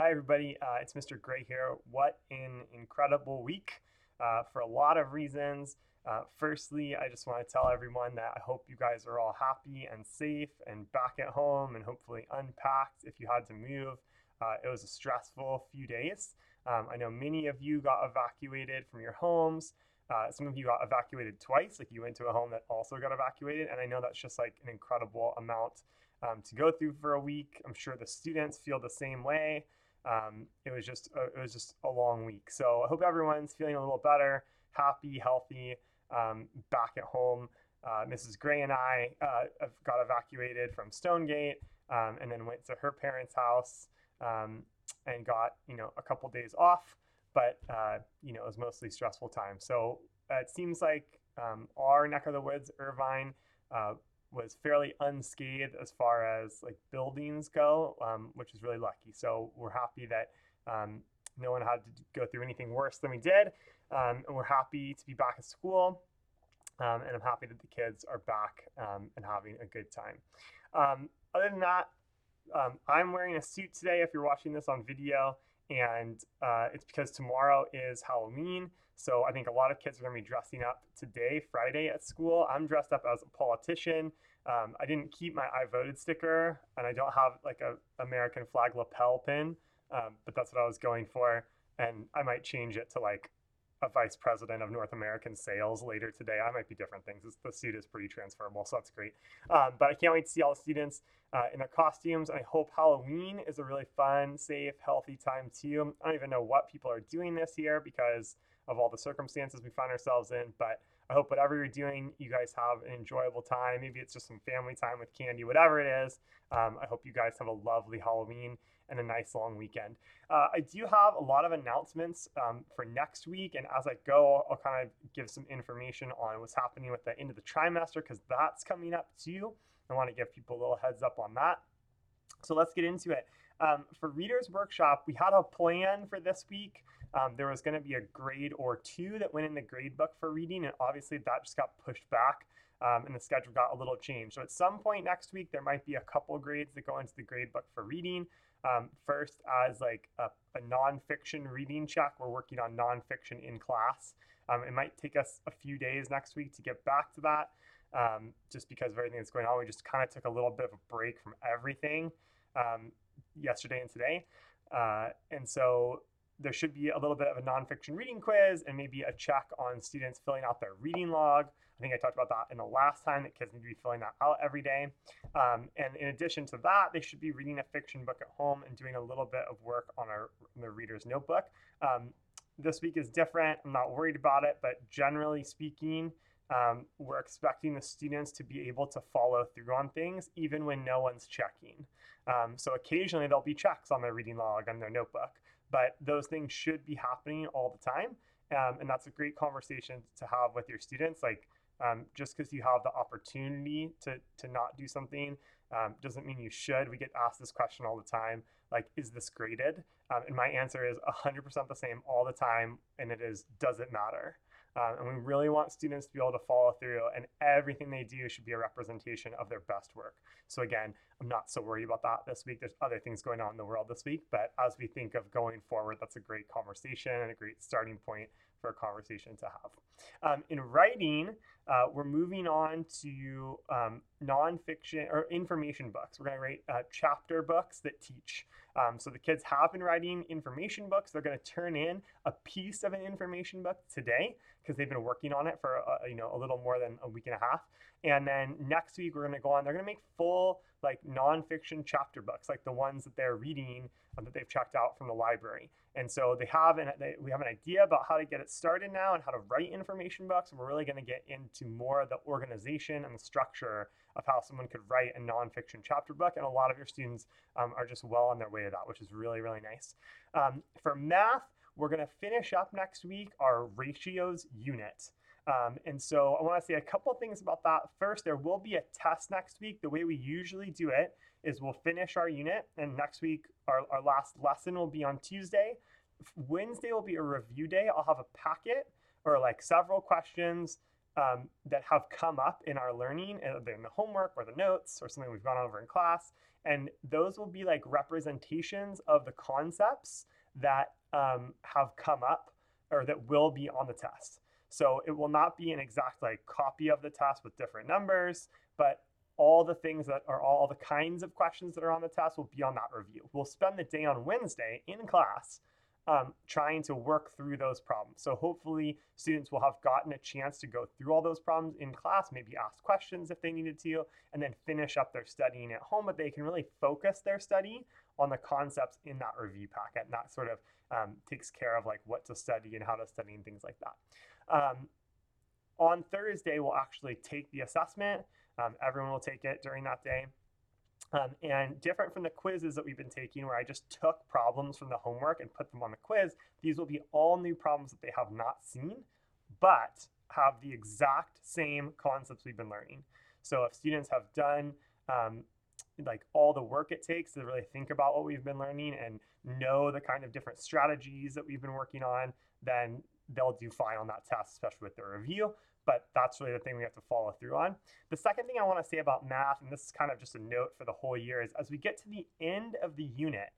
Hi, everybody. Uh, it's Mr. Gray here. What an incredible week uh, for a lot of reasons. Uh, firstly, I just want to tell everyone that I hope you guys are all happy and safe and back at home and hopefully unpacked if you had to move. Uh, it was a stressful few days. Um, I know many of you got evacuated from your homes. Uh, some of you got evacuated twice, like you went to a home that also got evacuated. And I know that's just like an incredible amount um, to go through for a week. I'm sure the students feel the same way um, it was just a, it was just a long week. So I hope everyone's feeling a little better, happy, healthy, um, back at home. Uh, Mrs. Gray and I uh, got evacuated from Stonegate um, and then went to her parents' house um, and got you know a couple days off. But uh, you know it was mostly stressful time. So uh, it seems like um, our neck of the woods, Irvine, uh, was fairly unscathed as far as like buildings go, um, which is really lucky. So we're happy that um, no one had to go through anything worse than we did, um, and we're happy to be back at school. Um, and I'm happy that the kids are back um, and having a good time. Um, other than that, I'm wearing a suit today. If you're watching this on video, and uh, it's because tomorrow is Halloween. So I think a lot of kids are going to be dressing up today, Friday at school. I'm dressed up as a politician. Um, I didn't keep my I voted sticker, and I don't have like a American flag lapel pin, um, but that's what I was going for. And I might change it to like a vice president of North American sales later today. I might be different things. the suit is pretty transferable, so that's great. Um, but I can't wait to see all the students uh, in their costumes. I hope Halloween is a really fun, safe, healthy time too. I don't even know what people are doing this year because of all the circumstances we find ourselves in, but I hope whatever you're doing, you guys have an enjoyable time. Maybe it's just some family time with candy, whatever it is. Um, I hope you guys have a lovely Halloween and a nice long weekend. Uh, I do have a lot of announcements um, for next week, and as I go, I'll kind of give some information on what's happening with the end of the trimester because that's coming up too. I want to give people a little heads up on that. So let's get into it. Um, for Reader's Workshop, we had a plan for this week. Um, there was going to be a grade or two that went in the grade book for reading, and obviously that just got pushed back. Um, and the schedule got a little changed. So at some point next week, there might be a couple grades that go into the grade book for reading. Um, first, as like a, a nonfiction reading check, we're working on nonfiction in class. Um, it might take us a few days next week to get back to that, um, just because of everything that's going on. We just kind of took a little bit of a break from everything um, yesterday and today, uh, and so there should be a little bit of a nonfiction reading quiz and maybe a check on students filling out their reading log. I think I talked about that in the last time that kids need to be filling that out every day. Um, and in addition to that, they should be reading a fiction book at home and doing a little bit of work on our the reader's notebook. Um, this week is different. I'm not worried about it, but generally speaking, um, we're expecting the students to be able to follow through on things even when no one's checking. Um, so occasionally there'll be checks on their reading log and their notebook but those things should be happening all the time. Um, and that's a great conversation to have with your students. Like, um, just because you have the opportunity to, to not do something um, doesn't mean you should. We get asked this question all the time like, is this graded? Um, and my answer is 100% the same all the time. And it is, does it matter? Um, and we really want students to be able to follow through, and everything they do should be a representation of their best work. So, again, I'm not so worried about that this week. There's other things going on in the world this week, but as we think of going forward, that's a great conversation and a great starting point for a conversation to have. Um, in writing, uh, we're moving on to um, nonfiction or information books. We're going to write uh, chapter books that teach. Um, so the kids have been writing information books. They're going to turn in a piece of an information book today because they've been working on it for a, you know a little more than a week and a half. And then next week we're going to go on. They're going to make full like nonfiction chapter books, like the ones that they're reading um, that they've checked out from the library. And so they have an they, we have an idea about how to get it started now and how to write information books. And we're really going to get into more of the organization and the structure of how someone could write a nonfiction chapter book. And a lot of your students um, are just well on their way to that, which is really really nice. Um, for math, we're going to finish up next week our ratios unit. Um, and so I want to say a couple things about that. First, there will be a test next week. The way we usually do it is we'll finish our unit, and next week, our, our last lesson will be on Tuesday. Wednesday will be a review day. I'll have a packet or like several questions um, that have come up in our learning, either in the homework or the notes or something we've gone over in class. And those will be like representations of the concepts that um, have come up or that will be on the test. So it will not be an exact like copy of the test with different numbers, but all the things that are all the kinds of questions that are on the test will be on that review. We'll spend the day on Wednesday in class um, trying to work through those problems. So hopefully students will have gotten a chance to go through all those problems in class, maybe ask questions if they needed to, and then finish up their studying at home, but they can really focus their study on the concepts in that review packet. And that sort of um, takes care of like what to study and how to study and things like that. Um, on Thursday, we'll actually take the assessment. Um, everyone will take it during that day. Um, and different from the quizzes that we've been taking, where I just took problems from the homework and put them on the quiz, these will be all new problems that they have not seen, but have the exact same concepts we've been learning. So if students have done um, like all the work it takes to really think about what we've been learning and know the kind of different strategies that we've been working on, then they'll do fine on that test, especially with the review but that's really the thing we have to follow through on. The second thing I want to say about math, and this is kind of just a note for the whole year, is as we get to the end of the unit,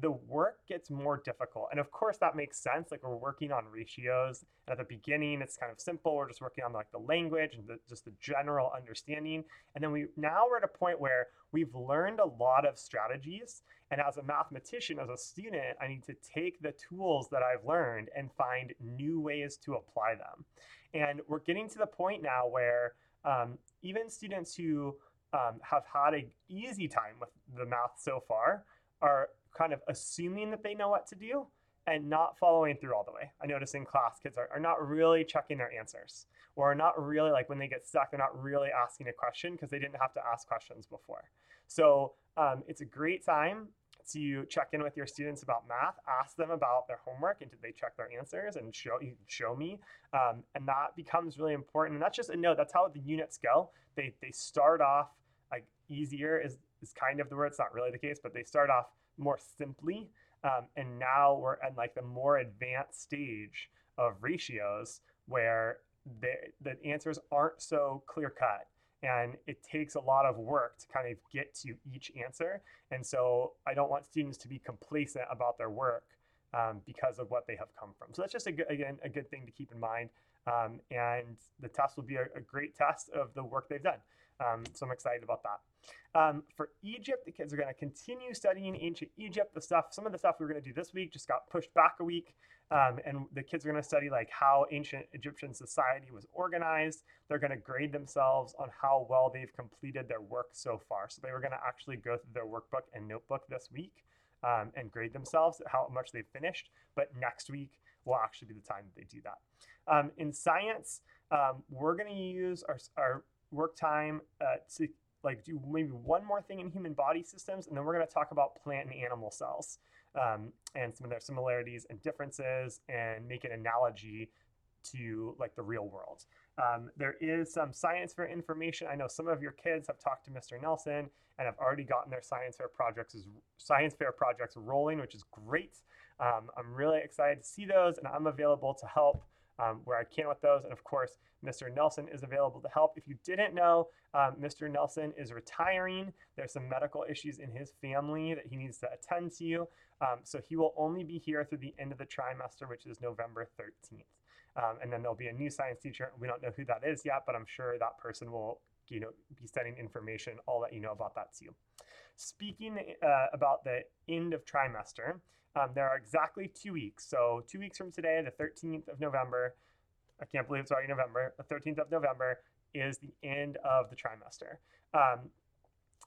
the work gets more difficult. And of course, that makes sense. Like we're working on ratios. And at the beginning, it's kind of simple. We're just working on like the language and the, just the general understanding. And then we now we're at a point where we've learned a lot of strategies. And as a mathematician, as a student, I need to take the tools that I've learned and find new ways to apply them. And we're getting to the point now where um, even students who um, have had an easy time with the math so far are kind of assuming that they know what to do and not following through all the way. I notice in class, kids are, are not really checking their answers or are not really like when they get stuck, they're not really asking a question because they didn't have to ask questions before. So um, it's a great time to check in with your students about math, ask them about their homework and did they check their answers and show you show me. Um, and that becomes really important. And that's just a note. That's how the units go. They they start off like easier is is kind of the word. It's not really the case, but they start off more simply. Um, and now we're at like the more advanced stage of ratios where the the answers aren't so clear cut and it takes a lot of work to kind of get to each answer. And so I don't want students to be complacent about their work um, because of what they have come from. So that's just a good, again a good thing to keep in mind. Um, and the test will be a, a, great test of the work they've done. Um, so I'm excited about that. Um, for Egypt, the kids are going to continue studying ancient Egypt. The stuff, some of the stuff we were going to do this week just got pushed back a week. Um, and the kids are going to study like how ancient Egyptian society was organized. They're going to grade themselves on how well they've completed their work so far. So they were going to actually go through their workbook and notebook this week um, and grade themselves how much they've finished. But next week will actually be the time that they do that. Um, in science, um, we're going to use our, our work time uh, to like do maybe one more thing in human body systems, and then we're going to talk about plant and animal cells um, and some of their similarities and differences, and make an analogy to like the real world. Um, there is some science fair information. I know some of your kids have talked to Mr. Nelson and have already gotten their science fair projects science fair projects rolling, which is great. Um, I'm really excited to see those, and I'm available to help um, where I can with those. And of course, Mr. Nelson is available to help. If you didn't know, um, Mr. Nelson is retiring. There's some medical issues in his family that he needs to attend to. Um, so he will only be here through the end of the trimester, which is November 13th. Um, and then there'll be a new science teacher. We don't know who that is yet, but I'm sure that person will you know, be sending information. I'll let you know about that too. Speaking uh, about the end of trimester, um, there are exactly two weeks. So two weeks from today, the 13th of November, I can't believe it's already November, the 13th of November is the end of the trimester. Um,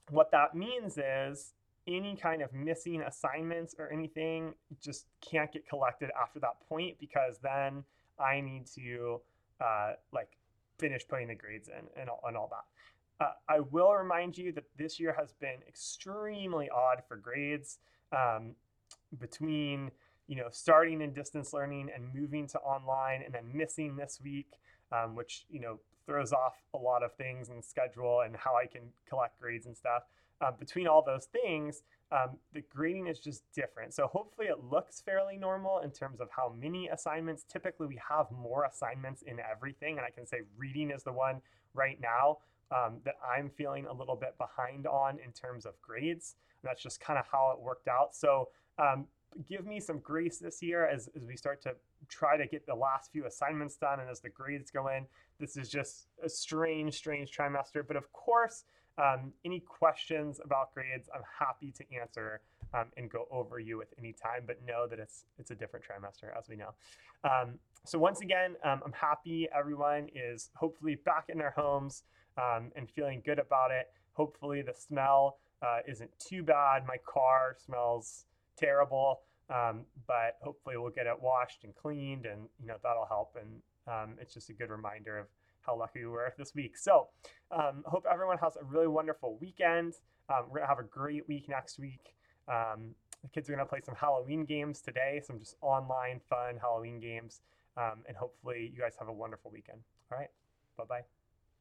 what that means is any kind of missing assignments or anything just can't get collected after that point because then I need to uh, like finish putting the grades in and all, and all that. Uh, I will remind you that this year has been extremely odd for grades. Um, between you know starting in distance learning and moving to online and then missing this week um, which you know throws off a lot of things and schedule and how i can collect grades and stuff uh, between all those things um, the grading is just different so hopefully it looks fairly normal in terms of how many assignments typically we have more assignments in everything and i can say reading is the one right now um, that I'm feeling a little bit behind on in terms of grades. And that's just kind of how it worked out. So um, give me some grace this year as, as we start to try to get the last few assignments done and as the grades go in. This is just a strange, strange trimester. But of course, um, any questions about grades, I'm happy to answer um, and go over you with any time, but know that it's it's a different trimester as we know. Um, so once again, um, I'm happy everyone is hopefully back in their homes um, and feeling good about it. Hopefully the smell uh, isn't too bad. My car smells terrible, um, but hopefully we'll get it washed and cleaned, and you know that'll help. And um, it's just a good reminder of how lucky we were this week. So, um, hope everyone has a really wonderful weekend. Um, we're gonna have a great week next week. Um, the kids are gonna play some Halloween games today, some just online fun Halloween games, um, and hopefully you guys have a wonderful weekend. All right, bye bye.